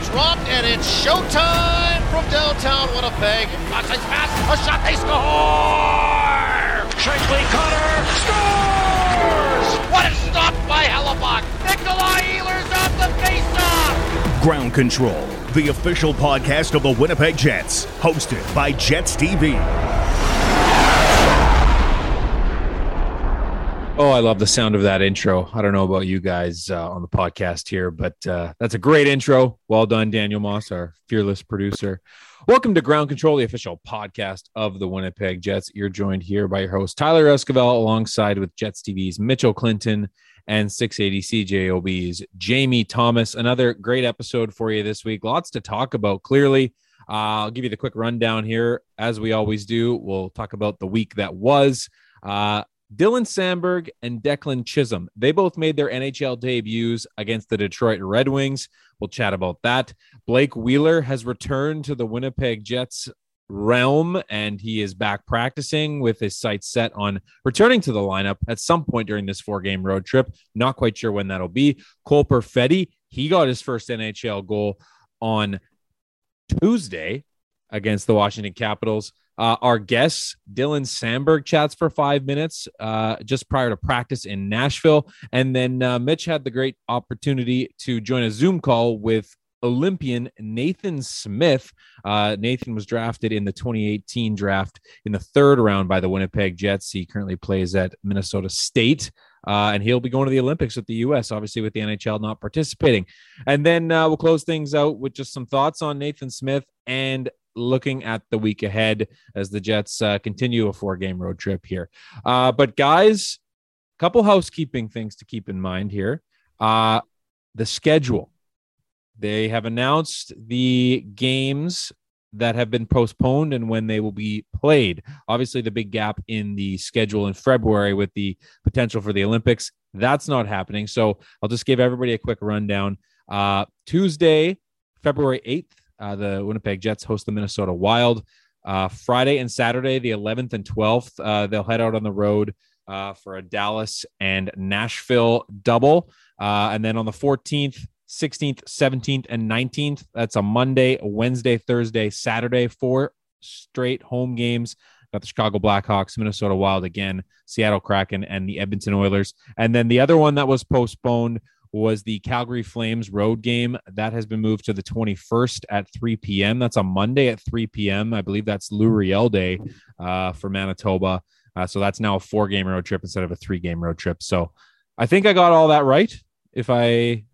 is dropped, and it's showtime from downtown Winnipeg. Gosselin pass, a shot, they score! Shankly Connor scores! What a stop by Hellebuyck! Nikolai Ehlers off the faceoff! Ground Control, the official podcast of the Winnipeg Jets, hosted by Jets TV. Oh, I love the sound of that intro. I don't know about you guys uh, on the podcast here, but uh, that's a great intro. Well done, Daniel Moss, our fearless producer. Welcome to Ground Control, the official podcast of the Winnipeg Jets. You're joined here by your host, Tyler Esquivel, alongside with Jets TV's Mitchell Clinton and 680 CJOB's Jamie Thomas. Another great episode for you this week. Lots to talk about, clearly. Uh, I'll give you the quick rundown here. As we always do, we'll talk about the week that was. Uh, Dylan Samberg and Declan Chisholm. They both made their NHL debuts against the Detroit Red Wings. We'll chat about that. Blake Wheeler has returned to the Winnipeg Jets realm and he is back practicing with his sights set on returning to the lineup at some point during this four game road trip. Not quite sure when that'll be. Cole Perfetti, he got his first NHL goal on Tuesday against the Washington Capitals. Uh, our guest, Dylan Samberg, chats for five minutes uh, just prior to practice in Nashville. And then uh, Mitch had the great opportunity to join a Zoom call with Olympian Nathan Smith. Uh, Nathan was drafted in the 2018 draft in the third round by the Winnipeg Jets. He currently plays at Minnesota State. Uh, and he'll be going to the Olympics with the U.S., obviously, with the NHL not participating. And then uh, we'll close things out with just some thoughts on Nathan Smith and looking at the week ahead as the Jets uh, continue a four game road trip here. Uh, but, guys, a couple housekeeping things to keep in mind here. Uh, the schedule. They have announced the games that have been postponed and when they will be played. Obviously, the big gap in the schedule in February with the potential for the Olympics. That's not happening. So I'll just give everybody a quick rundown. Uh, Tuesday, February 8th, uh, the Winnipeg Jets host the Minnesota Wild. Uh, Friday and Saturday, the 11th and 12th, uh, they'll head out on the road uh, for a Dallas and Nashville double. Uh, and then on the 14th, 16th, 17th, and 19th, that's a Monday, Wednesday, Thursday, Saturday, four straight home games. Got the Chicago Blackhawks, Minnesota Wild again, Seattle Kraken, and the Edmonton Oilers. And then the other one that was postponed was the Calgary Flames road game. That has been moved to the 21st at 3 p.m. That's a Monday at 3 p.m. I believe that's Louis Riel Day uh, for Manitoba. Uh, so that's now a four game road trip instead of a three game road trip. So I think I got all that right. If I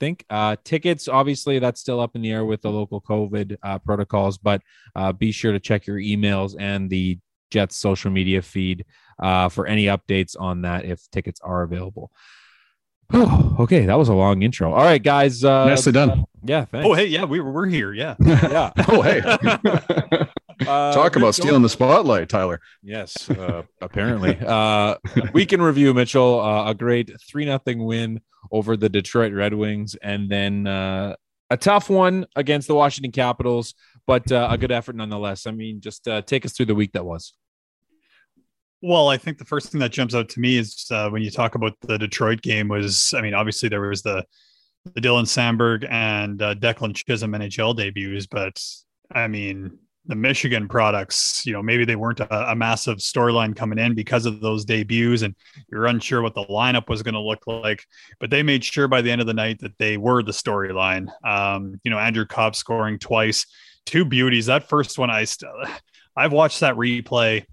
think uh, tickets, obviously, that's still up in the air with the local COVID uh, protocols, but uh, be sure to check your emails and the Jets social media feed uh, for any updates on that if tickets are available. Oh, okay, that was a long intro. All right, guys. Uh, Nicely done. Yeah. Thanks. Oh, hey, yeah, we were, we're here. Yeah. yeah. oh, hey. Uh, Talk about stealing the spotlight, Tyler. Yes, uh, apparently. Uh, week in review, Mitchell. Uh, a great three nothing win over the Detroit Red Wings, and then uh, a tough one against the Washington Capitals, but uh, a good effort nonetheless. I mean, just uh, take us through the week that was. Well, I think the first thing that jumps out to me is uh, when you talk about the Detroit game was, I mean, obviously there was the the Dylan Samberg and uh, Declan Chisholm NHL debuts, but I mean the Michigan products, you know, maybe they weren't a, a massive storyline coming in because of those debuts, and you're unsure what the lineup was going to look like. But they made sure by the end of the night that they were the storyline. Um, you know, Andrew Copp scoring twice, two beauties. That first one, I still, I've watched that replay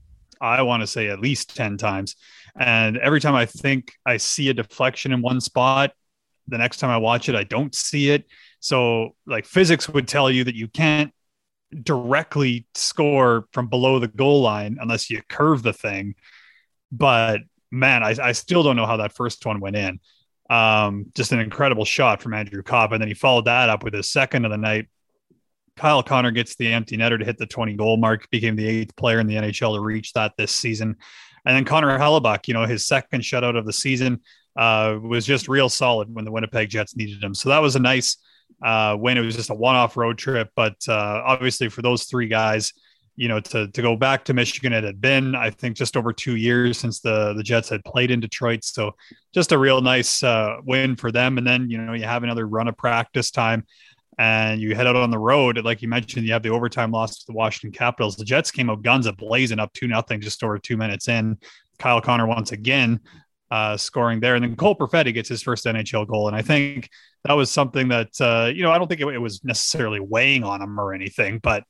I want to say at least 10 times. And every time I think I see a deflection in one spot, the next time I watch it, I don't see it. So, like, physics would tell you that you can't directly score from below the goal line unless you curve the thing. But man, I, I still don't know how that first one went in. Um, just an incredible shot from Andrew Copp. And then he followed that up with his second of the night Kyle Connor gets the empty netter to hit the 20 goal mark, became the eighth player in the NHL to reach that this season. And then Connor Hellebuyck, you know, his second shutout of the season uh, was just real solid when the Winnipeg Jets needed him. So that was a nice uh, win. It was just a one off road trip. But uh, obviously, for those three guys, you know, to, to go back to Michigan, it had been, I think, just over two years since the, the Jets had played in Detroit. So just a real nice uh, win for them. And then, you know, you have another run of practice time and you head out on the road. Like you mentioned, you have the overtime loss to the Washington Capitals. The Jets came up guns a blazing up two nothing just over two minutes in. Kyle Connor once again uh, scoring there, and then Cole Perfetti gets his first NHL goal. And I think that was something that uh, you know I don't think it, it was necessarily weighing on him or anything, but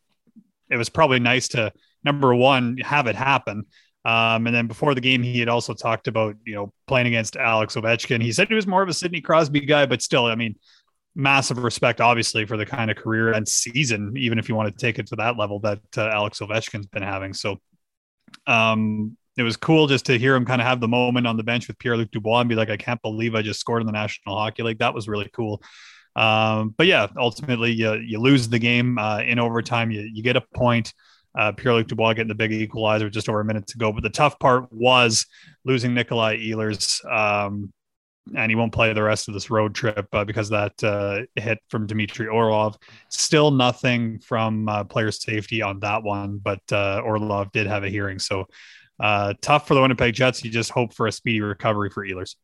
it was probably nice to number one have it happen. Um, and then before the game, he had also talked about you know playing against Alex Ovechkin. He said he was more of a Sidney Crosby guy, but still, I mean, massive respect, obviously, for the kind of career and season, even if you want to take it to that level that uh, Alex Ovechkin's been having. So, um, it was cool just to hear him kind of have the moment on the bench with Pierre Luc Dubois and be like, I can't believe I just scored in the National Hockey League. That was really cool. Um, but yeah, ultimately, you, you lose the game uh, in overtime. You, you get a point. Uh, Pierre Luc Dubois getting the big equalizer just over a minute to go. But the tough part was losing Nikolai Ehlers. Um, and he won't play the rest of this road trip uh, because that uh, hit from Dmitry Orlov. Still nothing from uh, player safety on that one, but uh, Orlov did have a hearing. So uh, tough for the Winnipeg Jets. You just hope for a speedy recovery for Ehlers.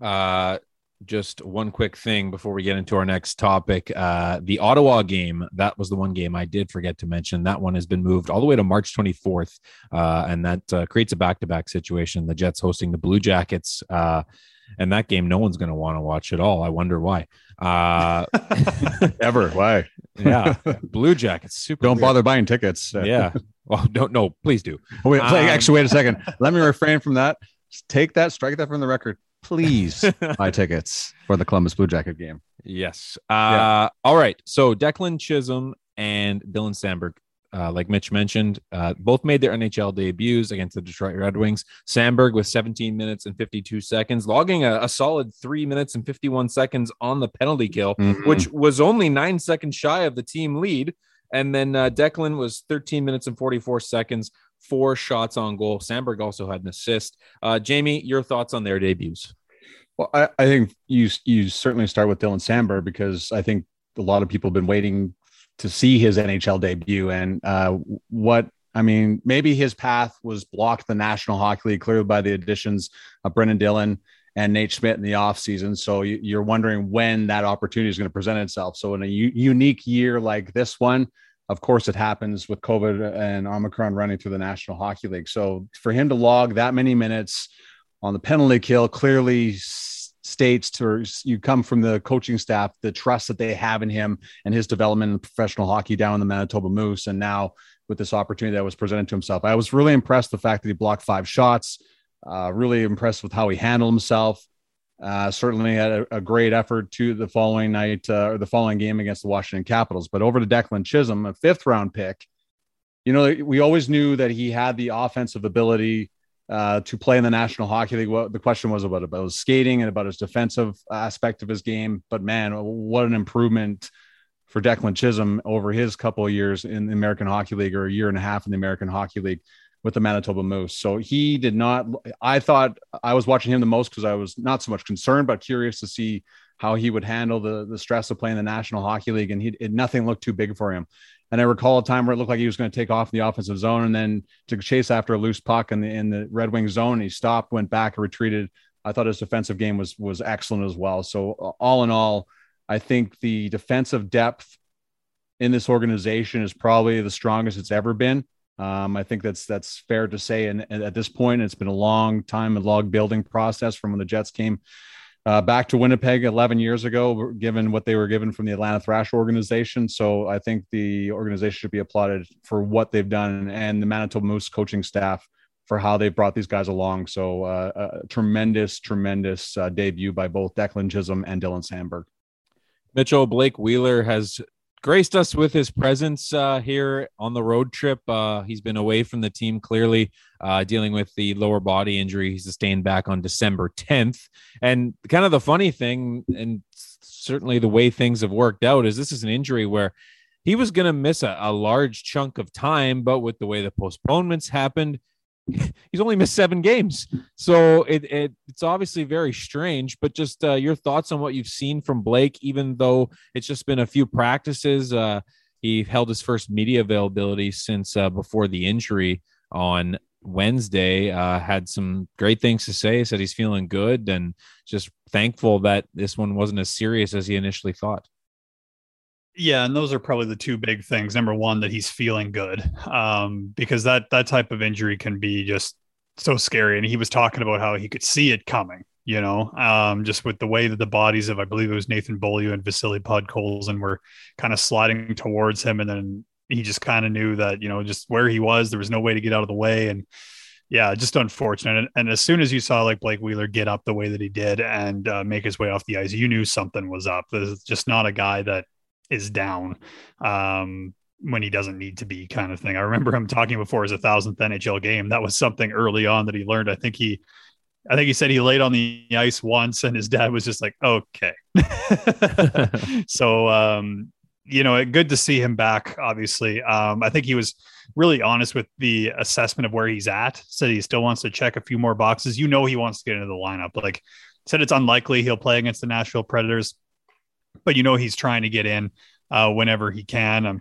Uh, just one quick thing before we get into our next topic. The Ottawa game, that was the one game I did forget to mention. That one has been moved all the way to March 24th, uh, and that creates a back to back situation. The Jets hosting the Blue Jackets. And that game, no one's going to want to watch at all. I wonder why. Uh, Ever? Why? yeah, Blue Jackets. Super. Don't weird. bother buying tickets. Yeah. Well, don't no. Please do. Oh, wait, Um, actually, wait a second. Let me refrain from that. Take that, strike that from the record. Please buy tickets for the Columbus Blue Jacket game. Yes. Uh, All right. So Declan Chisholm and Dylan Samberg, uh, like Mitch mentioned, uh, both made their NHL debuts against the Detroit Red Wings. Samberg with 17 minutes and 52 seconds, logging a, a solid three minutes and 51 seconds on the penalty kill, Mhm. which was only nine seconds shy of the team lead. And then uh, Declan was 13 minutes and 44 seconds, four shots on goal. Samberg also had an assist. Uh, Jamie, your thoughts on their debuts? Well, I, I think you you certainly start with Dylan Samberg because I think a lot of people have been waiting to see his NHL debut and uh, what I mean. Maybe his path was blocked the National Hockey League clearly by the additions of Brendan Dillon and Nate Schmidt in the offseason. So you, you're wondering when that opportunity is going to present itself. So in a u- unique year like this one, of course, it happens with COVID and Omicron running through the National Hockey League. So for him to log that many minutes on the penalty kill clearly states to you come from the coaching staff the trust that they have in him and his development in professional hockey down in the Manitoba Moose. And now with this opportunity that was presented to himself I was really impressed the fact that he blocked five shots uh, really impressed with how he handled himself. Uh, certainly had a, a great effort to the following night uh, or the following game against the Washington Capitals. But over to Declan Chisholm a fifth round pick you know we always knew that he had the offensive ability uh, to play in the National Hockey League. What the question was about about his skating and about his defensive aspect of his game. But man, what an improvement for Declan Chisholm over his couple of years in the American Hockey League or a year and a half in the American Hockey League with the Manitoba Moose. So he did not. I thought I was watching him the most because I was not so much concerned, but curious to see how he would handle the the stress of playing the National Hockey League, and he it, nothing looked too big for him. And I recall a time where it looked like he was going to take off in the offensive zone and then to chase after a loose puck in the in the Red Wing zone. He stopped, went back, and retreated. I thought his defensive game was was excellent as well. So all in all, I think the defensive depth in this organization is probably the strongest it's ever been. Um, I think that's that's fair to say. And, at this point, it's been a long time, a log building process from when the Jets came uh, back to Winnipeg 11 years ago, given what they were given from the Atlanta Thrash organization. So I think the organization should be applauded for what they've done and the Manitoba Moose coaching staff for how they've brought these guys along. So uh, a tremendous, tremendous uh, debut by both Declan Chisholm and Dylan Samberg. Mitchell Blake Wheeler has graced us with his presence uh, here on the road trip. Uh, he's been away from the team clearly, uh, dealing with the lower body injury he sustained back on December 10th. And kind of the funny thing, and certainly the way things have worked out, is this is an injury where he was going to miss a, a large chunk of time, but with the way the postponements happened, he's only missed seven games. So it, it it's obviously very strange. But just uh, your thoughts on what you've seen from Blake, even though it's just been a few practices. Uh, he held his first media availability since uh, before the injury on Wednesday. Uh, had some great things to say. Said he's feeling good and just thankful that this one wasn't as serious as he initially thought. Yeah, and those are probably the two big things. Number one, that he's feeling good, um, because that that type of injury can be just so scary. And he was talking about how he could see it coming. You know, um, just with the way that the bodies of, I believe it was Nathan Beaulieu and Vasily Podkolzin were kind of sliding towards him, and then he just kind of knew that you know just where he was, there was no way to get out of the way, and yeah, just unfortunate. And, and, as soon as you saw like Blake Wheeler get up the way that he did and uh, make his way off the ice, you knew something was up. There's just not a guy that is down um, when he doesn't need to be, kind of thing. I remember him talking before his thousandth NHL game. That was something early on that he learned. I think he, I think he said he laid on the ice once, and his dad was just like, "Okay." so um, you know, good to see him back. Obviously, um, I think he was really honest with the assessment of where he's at. Said he still wants to check a few more boxes. You know, he wants to get into the lineup. Like said, it's unlikely he'll play against the Nashville Predators, but you know he's trying to get in uh, whenever he can. Um,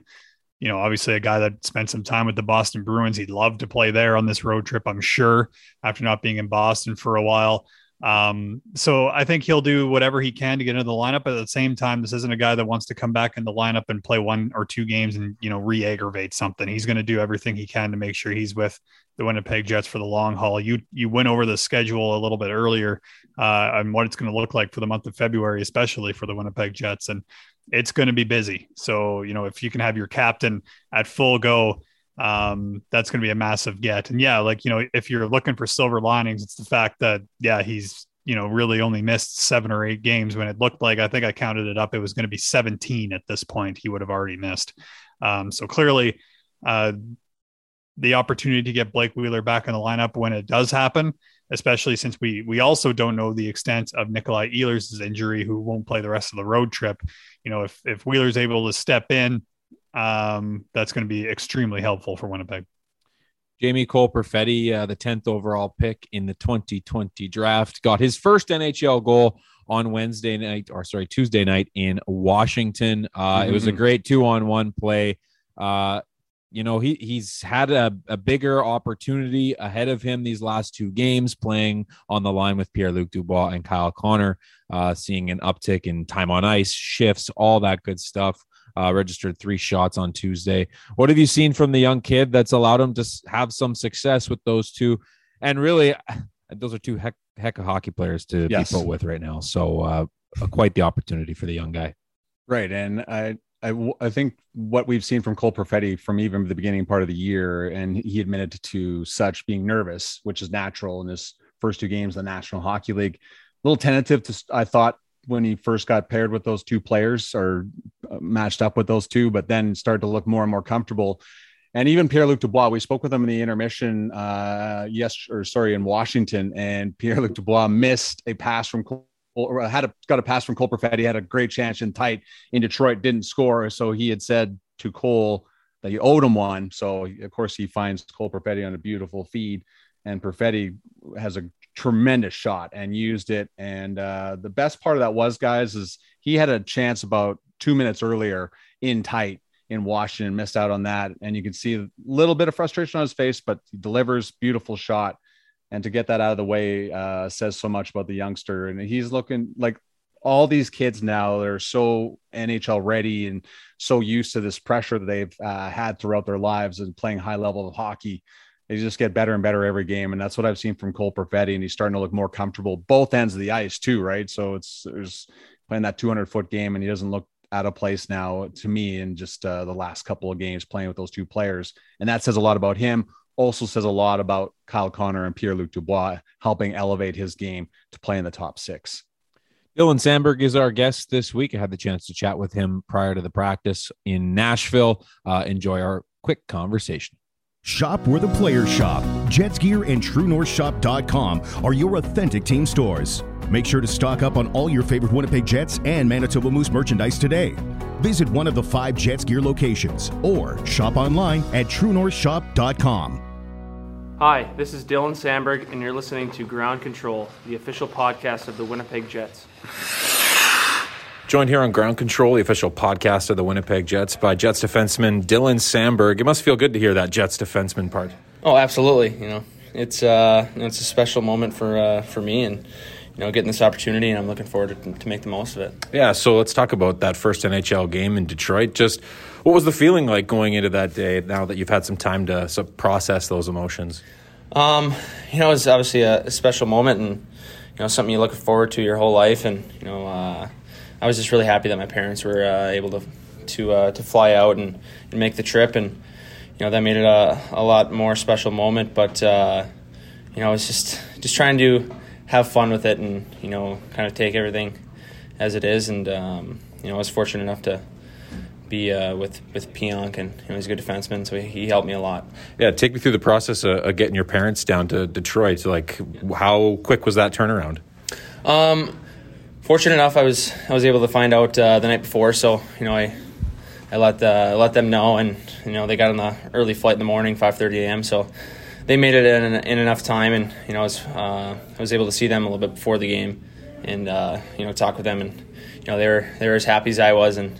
you know, obviously a guy that spent some time with the Boston Bruins. He'd love to play there on this road trip. I'm sure after not being in Boston for a while. Um, so I think he'll do whatever he can to get into the lineup. But at the same time, this isn't a guy that wants to come back in the lineup and play one or two games and you know re-aggravate something. He's going to do everything he can to make sure he's with the Winnipeg Jets for the long haul. You you went over the schedule a little bit earlier uh, and what it's going to look like for the month of February, especially for the Winnipeg Jets, and it's going to be busy. So you know if you can have your captain at full go um, that's going to be a massive get. And yeah, like, you know, if you're looking for silver linings, it's the fact that, yeah, he's, you know, really only missed seven or eight games when it looked like, I think I counted it up, it was going to be 17 at this point, he would have already missed. Um, so clearly, uh, the opportunity to get Blake Wheeler back in the lineup when it does happen, especially since we we also don't know the extent of Nikolai Ehlers' injury, who won't play the rest of the road trip. You know, if if Wheeler's able to step in, um, that's going to be extremely helpful for Winnipeg. Jamie Cole Perfetti, uh, the 10th overall pick in the 2020 draft, got his first NHL goal on Wednesday night, or sorry, Tuesday night in Washington. Uh, mm-hmm. It was a mm-hmm. great two on one play. Uh, you know, he he's had a, a bigger opportunity ahead of him these last two games, playing on the line with Pierre Luc Dubois and Kyle Connor, uh, seeing an uptick in time on ice, shifts, all that good stuff uh, registered three shots on Tuesday. What have you seen from the young kid that's allowed him to have some success with those two? And really, those are two heck, heck of hockey players to yes. be put with right now. So, uh, quite the opportunity for the young guy. Right. And I, I, I think what we've seen from Cole Perfetti from even the beginning part of the year, and he admitted to such being nervous, which is natural in his first two games in the National Hockey League. A little tentative to, I thought, when he first got paired with those two players or uh, matched up with those two, but then started to look more and more comfortable. And even Pierre Luc Dubois, we spoke with him in the intermission, uh, yes, or sorry, in Washington, and Pierre Luc Dubois missed a pass from Cole, or had a got a pass from Cole Perfetti, had a great chance in tight in Detroit, didn't score. So he had said to Cole that he owed him one. So of course he finds Cole Perfetti on a beautiful feed, and Perfetti has a tremendous shot and used it. And uh, the best part of that was, guys, is he had a chance about two minutes earlier in tight in Washington, missed out on that. And you can see a little bit of frustration on his face, but he delivers beautiful shot. And to get that out of the way uh, says so much about the youngster. And he's looking like all these kids now they're so NHL ready and so used to this pressure that they've uh, had throughout their lives and playing high level of hockey they just get better and better every game. And that's what I've seen from Cole Perfetti. And he's starting to look more comfortable both ends of the ice, too, right? So it's there's playing that 200 foot game, and he doesn't look out of place now to me in just uh, the last couple of games playing with those two players. And that says a lot about him. Also says a lot about Kyle Connor and Pierre Luc Dubois helping elevate his game to play in the top six. Dylan Samberg is our guest this week. I had the chance to chat with him prior to the practice in Nashville. Uh, enjoy our quick conversation. Shop where the players shop. Jets Gear and TrueNorthShop.com are your authentic team stores. Make sure to stock up on all your favorite Winnipeg Jets and Manitoba Moose merchandise today. Visit one of the five Jets Gear locations or shop online at TrueNorthShop.com. Hi, this is Dylan Samberg, and you're listening to Ground Control, the official podcast of the Winnipeg Jets. Joined here on Ground Control, the official podcast of the Winnipeg Jets, by Jets defenseman Dylan Samberg. It must feel good to hear that Jets defenseman part. Oh, absolutely. You know, it's uh, it's a special moment for uh, for me, and you know, getting this opportunity, and I'm looking forward to, to make the most of it. Yeah, so let's talk about that first NHL game in Detroit. Just what was the feeling like going into that day now that you've had some time to so process those emotions? Um, you know, it was obviously a, a, special moment and, you know, something you look forward to your whole life. And, you know, uh, I was just really happy that my parents were uh, able to to uh, to fly out and, and make the trip. And, you know, that made it a, a lot more special moment. But, uh, you know, I was just, just trying to have fun with it and you know kind of take everything as it is. And um, you know, I was fortunate enough to be uh, with with Pionk, and you know, he's a good defenseman, so he, he, helped me a lot. Yeah, take me through the process of, of, getting your parents down to Detroit. So, like, how quick was that turnaround? Um, fortunate enough, I was I was able to find out uh, the night before, so you know I. I let the, let them know, and you know they got on the early flight in the morning, five thirty a.m. So they made it in, in enough time, and you know I was uh, I was able to see them a little bit before the game, and uh, you know talk with them, and you know they were they were as happy as I was, and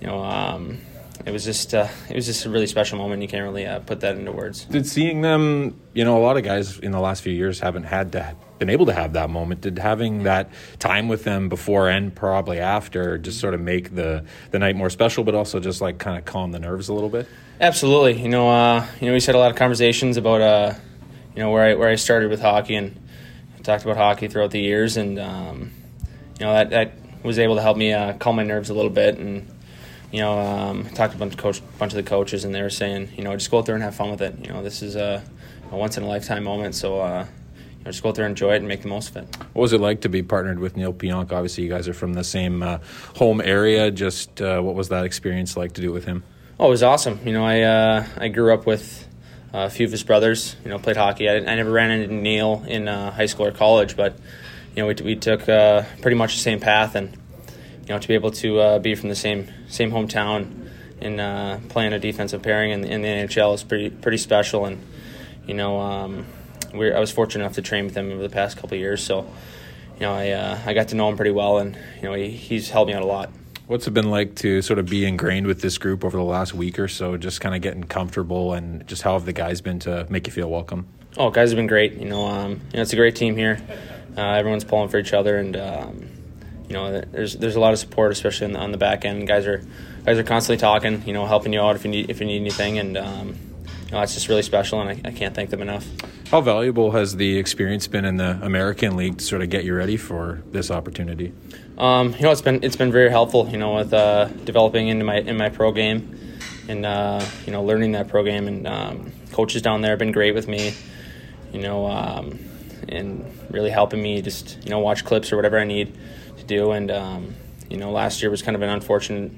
you know um, it was just uh, it was just a really special moment. You can't really uh, put that into words. Did seeing them, you know, a lot of guys in the last few years haven't had to been able to have that moment. Did having that time with them before and probably after just sort of make the the night more special, but also just like kind of calm the nerves a little bit? Absolutely. You know, uh, you know, we had a lot of conversations about, uh, you know, where I where I started with hockey and talked about hockey throughout the years, and um, you know that that was able to help me uh, calm my nerves a little bit, and you know, um, talked to a bunch of coach, bunch of the coaches, and they were saying, you know, just go out there and have fun with it. You know, this is a, a once in a lifetime moment, so. Uh, know, just go out there, and enjoy it, and make the most of it. What was it like to be partnered with Neil Pionk? Obviously, you guys are from the same uh, home area. Just uh, what was that experience like to do with him? Oh, it was awesome. You know, I uh, I grew up with uh, a few of his brothers. You know, played hockey. I, I never ran into Neil in uh, high school or college, but you know, we, we took uh, pretty much the same path, and you know, to be able to uh, be from the same same hometown and uh, playing a defensive pairing in, in, the NHL is pretty pretty special. And you know, um, we I was fortunate enough to train with him over the past couple years, so you know, I I got to know him pretty well, and you know, he, he's helped me out a lot. What's it been like to sort of be ingrained with this group over the last week or so? Just kind of getting comfortable, and just how have the guys been to make you feel welcome? Oh, guys have been great. You know, um, you know, it's a great team here. Uh, everyone's pulling for each other, and um, you know, there's there's a lot of support, especially on the, on the back end. Guys are guys are constantly talking, you know, helping you out if you need if you need anything, and um, you know, that's just really special, and I, I can't thank them enough. How valuable has the experience been in the American League to sort of get you ready for this opportunity? Um, you know, it's been it's been very helpful. You know, with uh, developing into my in my pro game, and uh, you know, learning that pro game, and um, coaches down there have been great with me. You know, um, and really helping me just you know watch clips or whatever I need to do. And um, you know, last year was kind of an unfortunate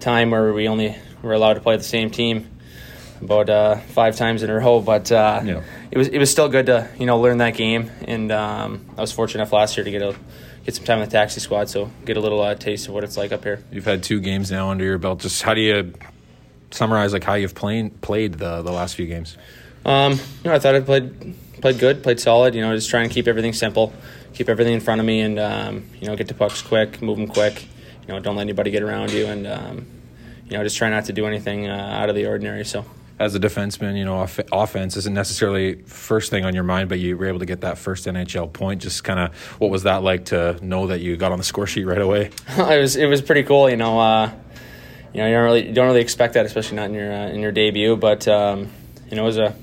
time where we only were allowed to play the same team about uh, five times in a row. But uh, yeah. it was it was still good to you know learn that game, and um, I was fortunate enough last year to get a get some time in the taxi squad, so get a little uh, taste of what it's like up here. You've had two games now under your belt. Just how do you summarize like how you've played played the the last few games? Um, you know, I thought I played played good, played solid. You know, just trying to keep everything simple, keep everything in front of me, and um, you know, get to pucks quick, move them quick. You know, don't let anybody get around you, and um, you know, just try not to do anything uh, out of the ordinary. So as a defenseman, you know, off- offense isn't necessarily first thing on your mind, but you were able to get that first NHL point. Just kind of, what was that like to know that you got on the score sheet right away? it was it was pretty cool. You know, uh, you know, you don't really you don't really expect that, especially not in your uh, in your debut. But um, you know, it was a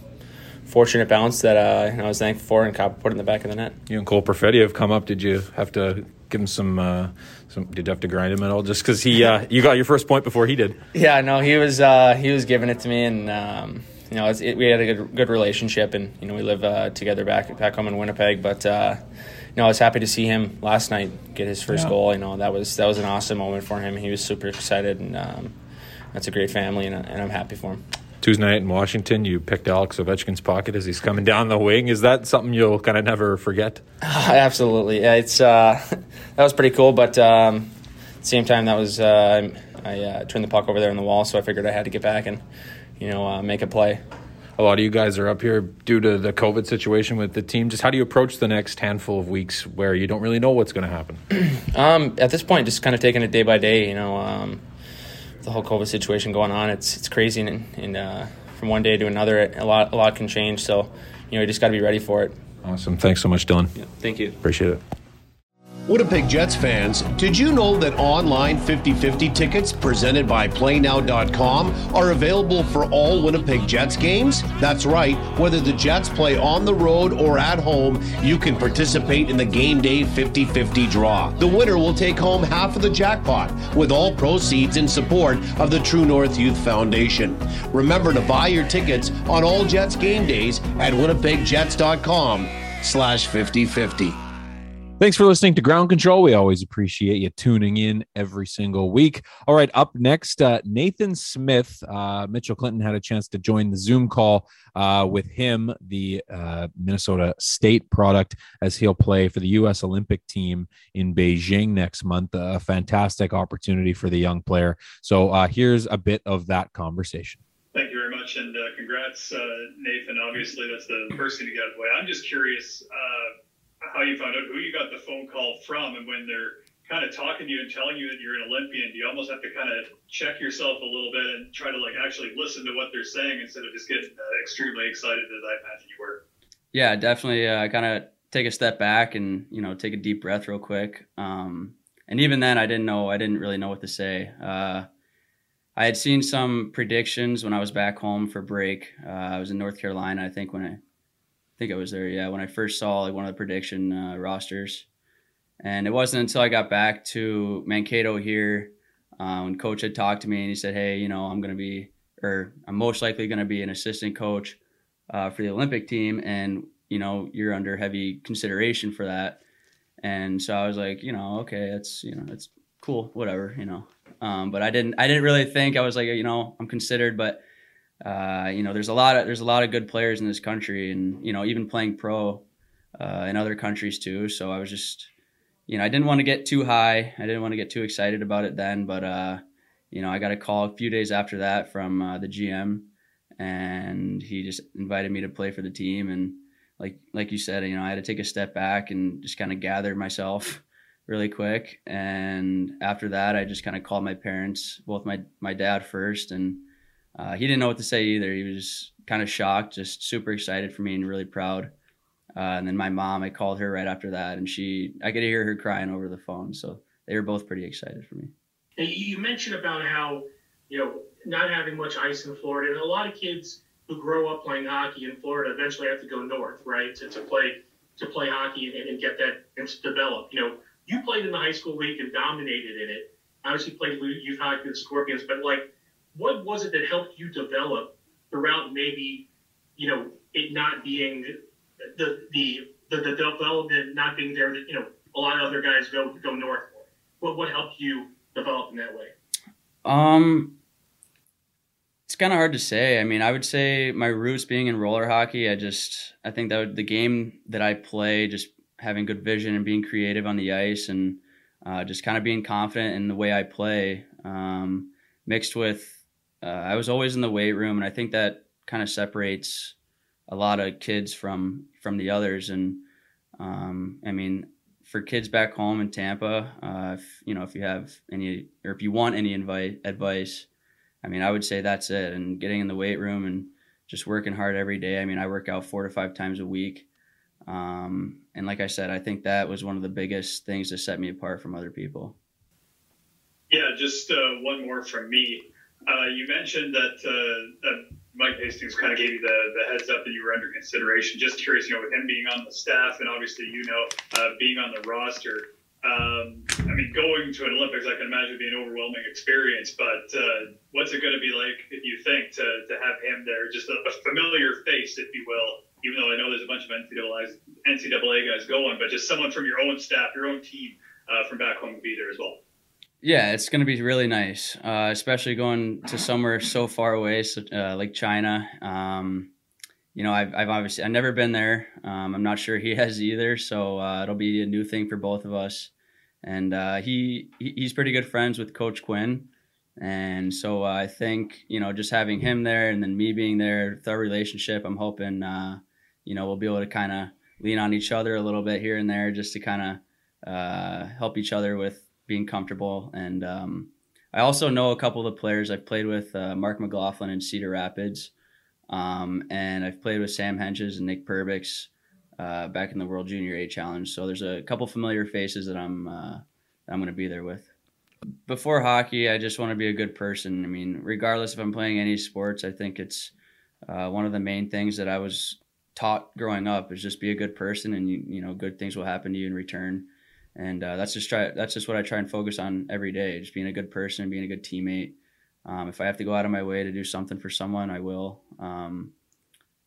fortunate bounce that uh, you know, I was thankful for, and put in the back of the net. You and Cole Perfetti have come up. Did you have to give him some? Some did you have to grind him at all? Just because he, uh, you got your first point before he did. Yeah, no, he was uh, he was giving it to me, and um, you know, it, we had a good good relationship, and you know, we live uh, together back back home in Winnipeg. But uh, you know, I was happy to see him last night get his first yeah. goal. You know, that was that was an awesome moment for him. He was super excited, and um, that's a great family, and, and I'm happy for him. Tuesday night in Washington, you picked Alex Ovechkin's pocket as he's coming down the wing. Is that something you'll kind of never forget? absolutely, yeah, it's uh, that was pretty cool. But um, at the same time, that was uh, I uh, turned the puck over there on the wall, so I figured I had to get back and you know uh, make a play. A lot of you guys are up here due to the COVID situation with the team. Just how do you approach the next handful of weeks where you don't really know what's going to happen? um, at this point, just kind of taking it day by day. You know. Um, the whole COVID situation going on. It's it's crazy, and, and uh, from one day to another, a lot a lot can change. So, you know, you just got to be ready for it. Awesome. Thanks so much, Dylan. Yeah, thank you. Appreciate it. Winnipeg Jets fans, did you know that online 50 50 tickets presented by PlayNow.com are available for all Winnipeg Jets games? That's right, whether the Jets play on the road or at home, you can participate in the game day 50 50 draw. The winner will take home half of the jackpot, with all proceeds in support of the True North Youth Foundation. Remember to buy your tickets on all Jets game days at winnipegjets.com slash 5050. Thanks for listening to Ground Control. We always appreciate you tuning in every single week. All right, up next, uh, Nathan Smith. Uh, Mitchell Clinton had a chance to join the Zoom call uh, with him, the uh, Minnesota State product, as he'll play for the U.S. Olympic team in Beijing next month. A fantastic opportunity for the young player. So uh, here's a bit of that conversation. Thank you very much, and uh, congrats, Nathan. Obviously, that's the first thing to get out of the way. I'm just curious how you found out who you got the phone call from, and when they're kind of talking to you and telling you that you're an Olympian, you almost have to kind of check yourself a little bit and try to like actually listen to what they're saying instead of just getting uh, extremely excited as I imagine you were? Yeah, definitely. Uh, kind of take a step back and you know take a deep breath real quick. Um, and even then, I didn't know. I didn't really know what to say. Uh, I had seen some predictions when I was back home for break. Uh, I was in North Carolina, I think, when I I think I was there. Yeah, when I first saw like one of the prediction uh, rosters, and it wasn't until I got back to Mankato here uh, when coach had talked to me and he said, "Hey, you know, I'm going to be, or I'm most likely going to be an assistant coach uh, for the Olympic team, and you know, you're under heavy consideration for that." And so I was like, you know, okay, that's you know, that's cool, whatever, you know. Um, but I didn't, I didn't really think I was like, you know, I'm considered, but uh, you know, there's a lot of there's a lot of good players in this country, and you know, even playing pro uh, in other countries too. So I was just, you know, I didn't want to get too high. I didn't want to get too excited about it then, but uh, you know, I got a call a few days after that from uh, the GM, and he just invited me to play for the team. And like like you said, you know, I had to take a step back and just kind of gather myself really quick. And after that, I just kind of called my parents, both my my dad first and uh, he didn't know what to say either. He was kind of shocked, just super excited for me and really proud. Uh, and then my mom, I called her right after that, and she, I could hear her crying over the phone. So they were both pretty excited for me. You mentioned about how, you know, not having much ice in Florida, and a lot of kids who grow up playing hockey in Florida eventually have to go north, right, to, to play to play hockey and, and get that and develop. You know, you played in the high school league and dominated in it. Obviously, played youth hockey with the Scorpions, but like what was it that helped you develop throughout maybe you know it not being the the the, the development not being there that you know a lot of other guys go go north for? What what helped you develop in that way? Um it's kind of hard to say. I mean i would say my roots being in roller hockey i just i think that would, the game that i play just having good vision and being creative on the ice and uh, just kind of being confident in the way i play um, mixed with uh, I was always in the weight room, and I think that kind of separates a lot of kids from from the others. And um, I mean, for kids back home in Tampa, uh, if, you know, if you have any or if you want any invite advice, I mean, I would say that's it. And getting in the weight room and just working hard every day. I mean, I work out four to five times a week. Um, and like I said, I think that was one of the biggest things that set me apart from other people. Yeah, just uh, one more from me. Uh, you mentioned that, uh, that Mike Hastings kind of gave you the, the heads up that you were under consideration. Just curious, you know, with him being on the staff and obviously, you know, uh, being on the roster, um, I mean, going to an Olympics, I can imagine be an overwhelming experience. But uh, what's it going to be like, if you think, to, to have him there, just a, a, familiar face, if you will? Even though I know there's a bunch of NCAA, NCAA guys going, but just someone from your own staff, your own team uh, from back home to be there as well. Yeah, it's going to be really nice, uh, especially going to somewhere so far away, so, uh, like China. Um, you know, I've, I've obviously I've never been there. Um, I'm not sure he has either, so uh, it'll be a new thing for both of us. And uh, he he's pretty good friends with Coach Quinn, and so uh, I think you know just having him there and then me being there, with our relationship, I'm hoping uh, you know we'll be able to kind of lean on each other a little bit here and there, just to kind of help each other with being comfortable. And um, I also know a couple of the players I've played with, uh, Marc McLaughlin in Cedar Rapids, um, and I've played with Sam Hentges and Nick Perbix uh, back in the World Junior A Challenge. So there's a couple familiar faces that I'm uh, I'm going to be there with. Before hockey, I just want to be a good person. I mean, regardless if I'm playing any sports, I think it's uh, one of the main things that I was taught growing up is just be a good person, and you you know good things will happen to you in return. And uh, that's just try that's just what I try and focus on every day, just being a good person, being a good teammate. Um, if I have to go out of my way to do something for someone, I will. Um,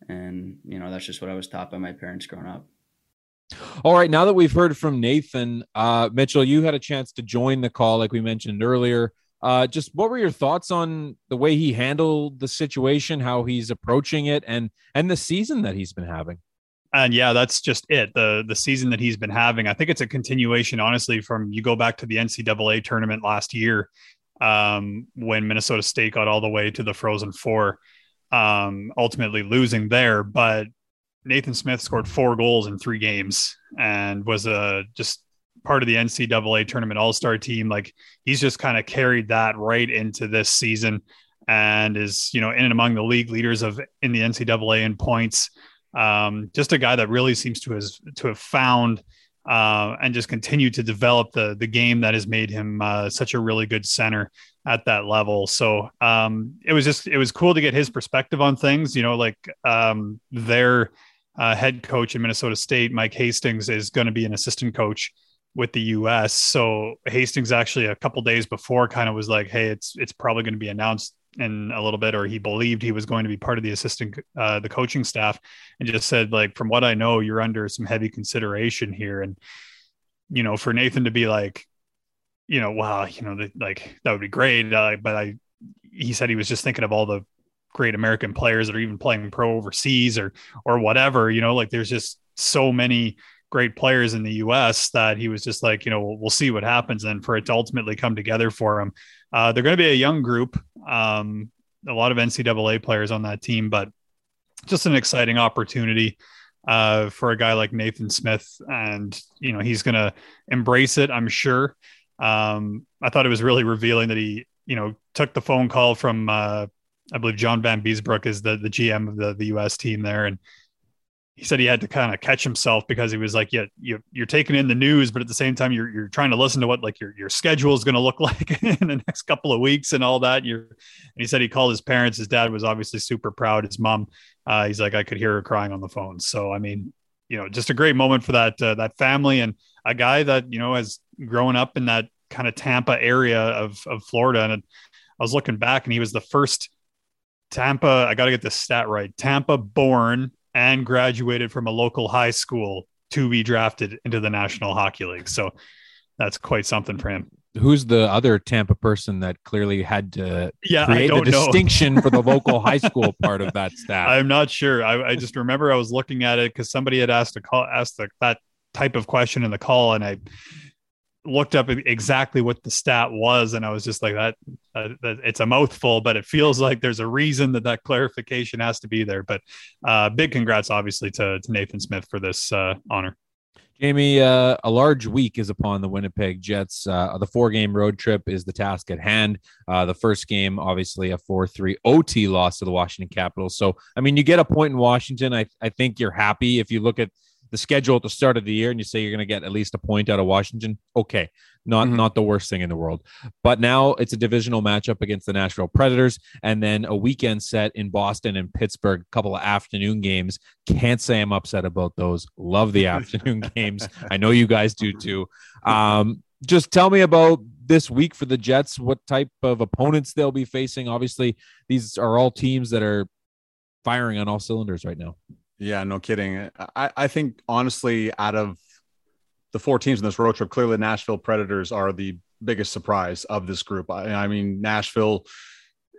and you know that's just what I was taught by my parents growing up. All right, now that we've heard from Nathan, uh, Mitchell, you had a chance to join the call, like we mentioned earlier. Uh, just what were your thoughts on the way he handled the situation, how he's approaching it, and and the season that he's been having? And yeah, that's just it. The the season that he's been having. I think it's a continuation, honestly, from you go back to the NCAA tournament last year, um, when Minnesota State got all the way to the Frozen Four, um, ultimately losing there. But Nathan Smith scored four goals in three games and was a just part of the NCAA tournament All Star team. Like he's just kind of carried that right into this season and is you know in and among the league leaders of in the NCAA in points. Um, just a guy that really seems to has to have found uh, and just continue to develop the the game that has made him uh, such a really good center at that level. So um, it was just it was cool to get his perspective on things. You know, like um, their uh, head coach in Minnesota State, Mike Hastings, is going to be an assistant coach with the U.S. So Hastings actually a couple days before kind of was like, "Hey, it's it's probably going to be announced in a little bit," or he believed he was going to be part of the assistant, uh, the coaching staff, and just said like, "From what I know, you're under some heavy consideration here." And you know, for Nathan to be like, you know, wow, you know, the, like that would be great, uh, but I, he said he was just thinking of all the great American players that are even playing pro overseas or or whatever. You know, like there's just so many great players in the U.S. that he was just like, you know, we'll, we'll see what happens. And for it to ultimately come together for him, uh, they're going to be a young group, um, a lot of NCAA players on that team, but just an exciting opportunity uh, for a guy like Nathan Smith, and you know he's going to embrace it. I'm sure. Um, I thought it was really revealing that he, you know, took the phone call from uh, I believe John Vanbiesbrouck is the the GM of the the U.S. team there, and he said he had to kind of catch himself because he was like, yeah, you, you're taking in the news, but at the same time, you're, you're trying to listen to what like your, your schedule is going to look like in the next couple of weeks and all that. You're, and he said he called his parents. His dad was obviously super proud. His mom, uh, he's like, I could hear her crying on the phone. So, I mean, you know, just a great moment for that, uh, that family and a guy that, you know, has grown up in that kind of Tampa area of, of Florida. And I was looking back and he was the first Tampa, I got to get this stat right. Tampa born and graduated from a local high school to be drafted into the National Hockey League. So that's quite something for him. Who's the other Tampa person that clearly had to yeah, create a distinction for the local high school part of that stat? I'm not sure. I, I just remember I was looking at it because somebody had asked a call, asked the, that type of question in the call, and I looked up exactly what the stat was and i was just like that, uh, it's a mouthful but it feels like there's a reason that that clarification has to be there. But uh, big congrats obviously to, to nathan smith for this uh, honor. Jamie uh, a large week is upon the winnipeg jets. Uh, the four game road trip is the task at hand. Uh, the first game obviously a 4-3 ot loss to the washington capitals. So i mean you get a point in washington. I, I think you're happy. If you look at the schedule at the start of the year and you say you're going to get at least a point out of Washington, okay, not mm-hmm. not the worst thing in the world. But now it's a divisional matchup against the Nashville Predators, and then a weekend set in Boston and Pittsburgh. A couple of afternoon games. Can't say I'm upset about those. Love the afternoon games. I know you guys do too. Um, just tell me about this week for the Jets. What type of opponents they'll be facing? Obviously, these are all teams that are firing on all cylinders right now. Yeah, no kidding. I, I think honestly, out of the four teams in this road trip, clearly Nashville Predators are the biggest surprise of this group. I, I mean, Nashville,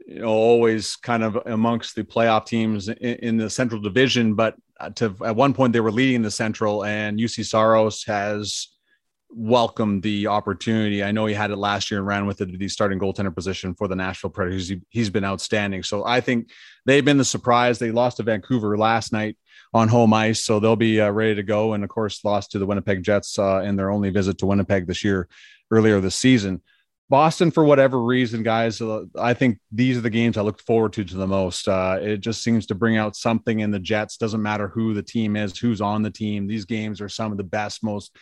you know, always kind of amongst the playoff teams in, in, the Central Division, but uh, to at one point they were leading the Central, and Juuse Saros has welcomed the opportunity. I know he had it last year and ran with it to the starting goaltender position for the Nashville Predators. He, he's been outstanding. So I think they've been the surprise. They lost to Vancouver last night on home ice, so they'll be uh, ready to go. And of course, lost to the Winnipeg Jets uh, in their only visit to Winnipeg this year, earlier this season. Boston, for whatever reason, guys, uh, I think these are the games I look forward to to the most. Uh, it just seems to bring out something in the Jets. Doesn't matter who the team is, who's on the team. These games are some of the best, most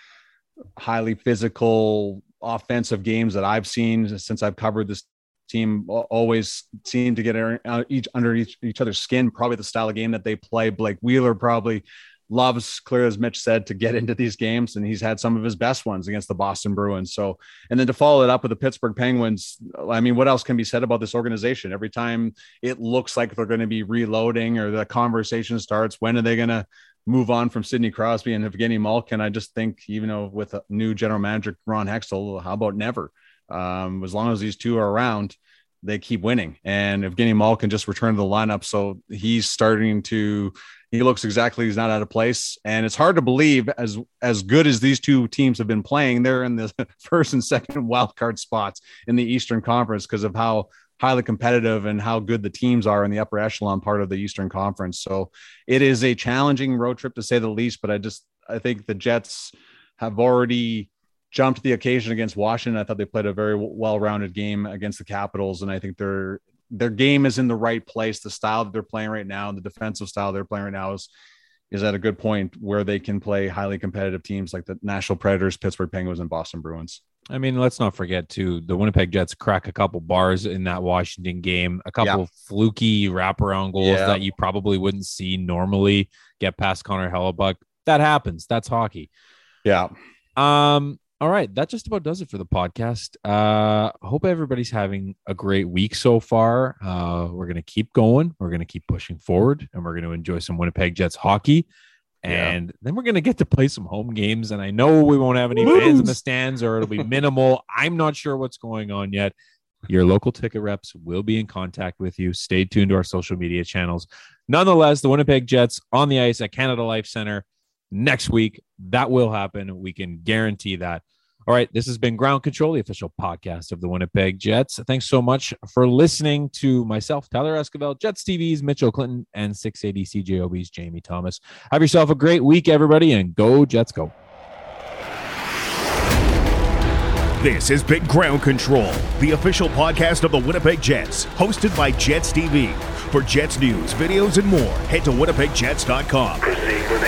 highly physical offensive games that I've seen since I've covered this team. Always seem to get uh, each under each, each other's skin. Probably the style of game that they play. Blake Wheeler probably loves, clear as Mitch said, to get into these games, and he's had some of his best ones against the Boston Bruins. So, and then to follow it up with the Pittsburgh Penguins, I mean, what else can be said about this organization? Every time it looks like they're going to be reloading or the conversation starts, when are they going to move on from Sidney Crosby and Evgeny Malkin? I just think, even though with a new general manager Ron Hextall, how about never? Um, as long as these two are around, they keep winning. And Evgeny Malkin just returned to the lineup, so he's starting to he looks exactly he's not out of place, and it's hard to believe as as good as these two teams have been playing. They're in the first and second wild card spots in the Eastern Conference because of how highly competitive and how good the teams are in the upper echelon part of the Eastern Conference. So it is a challenging road trip to say the least. But I just I think the Jets have already jumped the occasion against Washington. I thought they played a very well-rounded game against the Capitals, and I think they're their game is in the right place. The style that they're playing right now, and the defensive style they're playing right now is is at a good point where they can play highly competitive teams like the Nashville Predators, Pittsburgh Penguins, and Boston Bruins. I mean, let's not forget too the Winnipeg Jets crack a couple bars in that Washington game, a couple yeah. fluky wraparound goals yeah. that you probably wouldn't see normally get past Connor Hellebuyck. That happens. That's hockey. Yeah. Um, all right, that just about does it for the podcast. Uh, hope everybody's having a great week so far. Uh, we're gonna keep going. We're gonna keep pushing forward, and we're gonna enjoy some Winnipeg Jets hockey. And yeah. then we're gonna get to play some home games. And I know we won't have any fans in the stands, or it'll be minimal. I'm not sure what's going on yet. Your local ticket reps will be in contact with you. Stay tuned to our social media channels. Nonetheless, the Winnipeg Jets on the ice at Canada Life Center next week. That will happen. We can guarantee that. All right, this has been Ground Control, the official podcast of the Winnipeg Jets. Thanks so much for listening to myself, Tyler Esquivel, Jets TV's Mitchell Clinton, and 680 CJOB's Jamie Thomas. Have yourself a great week, everybody, and go Jets go. This has been Ground Control, the official podcast of the Winnipeg Jets, hosted by Jets TV. For Jets news, videos, and more, head to winnipegjets.com. Proceed with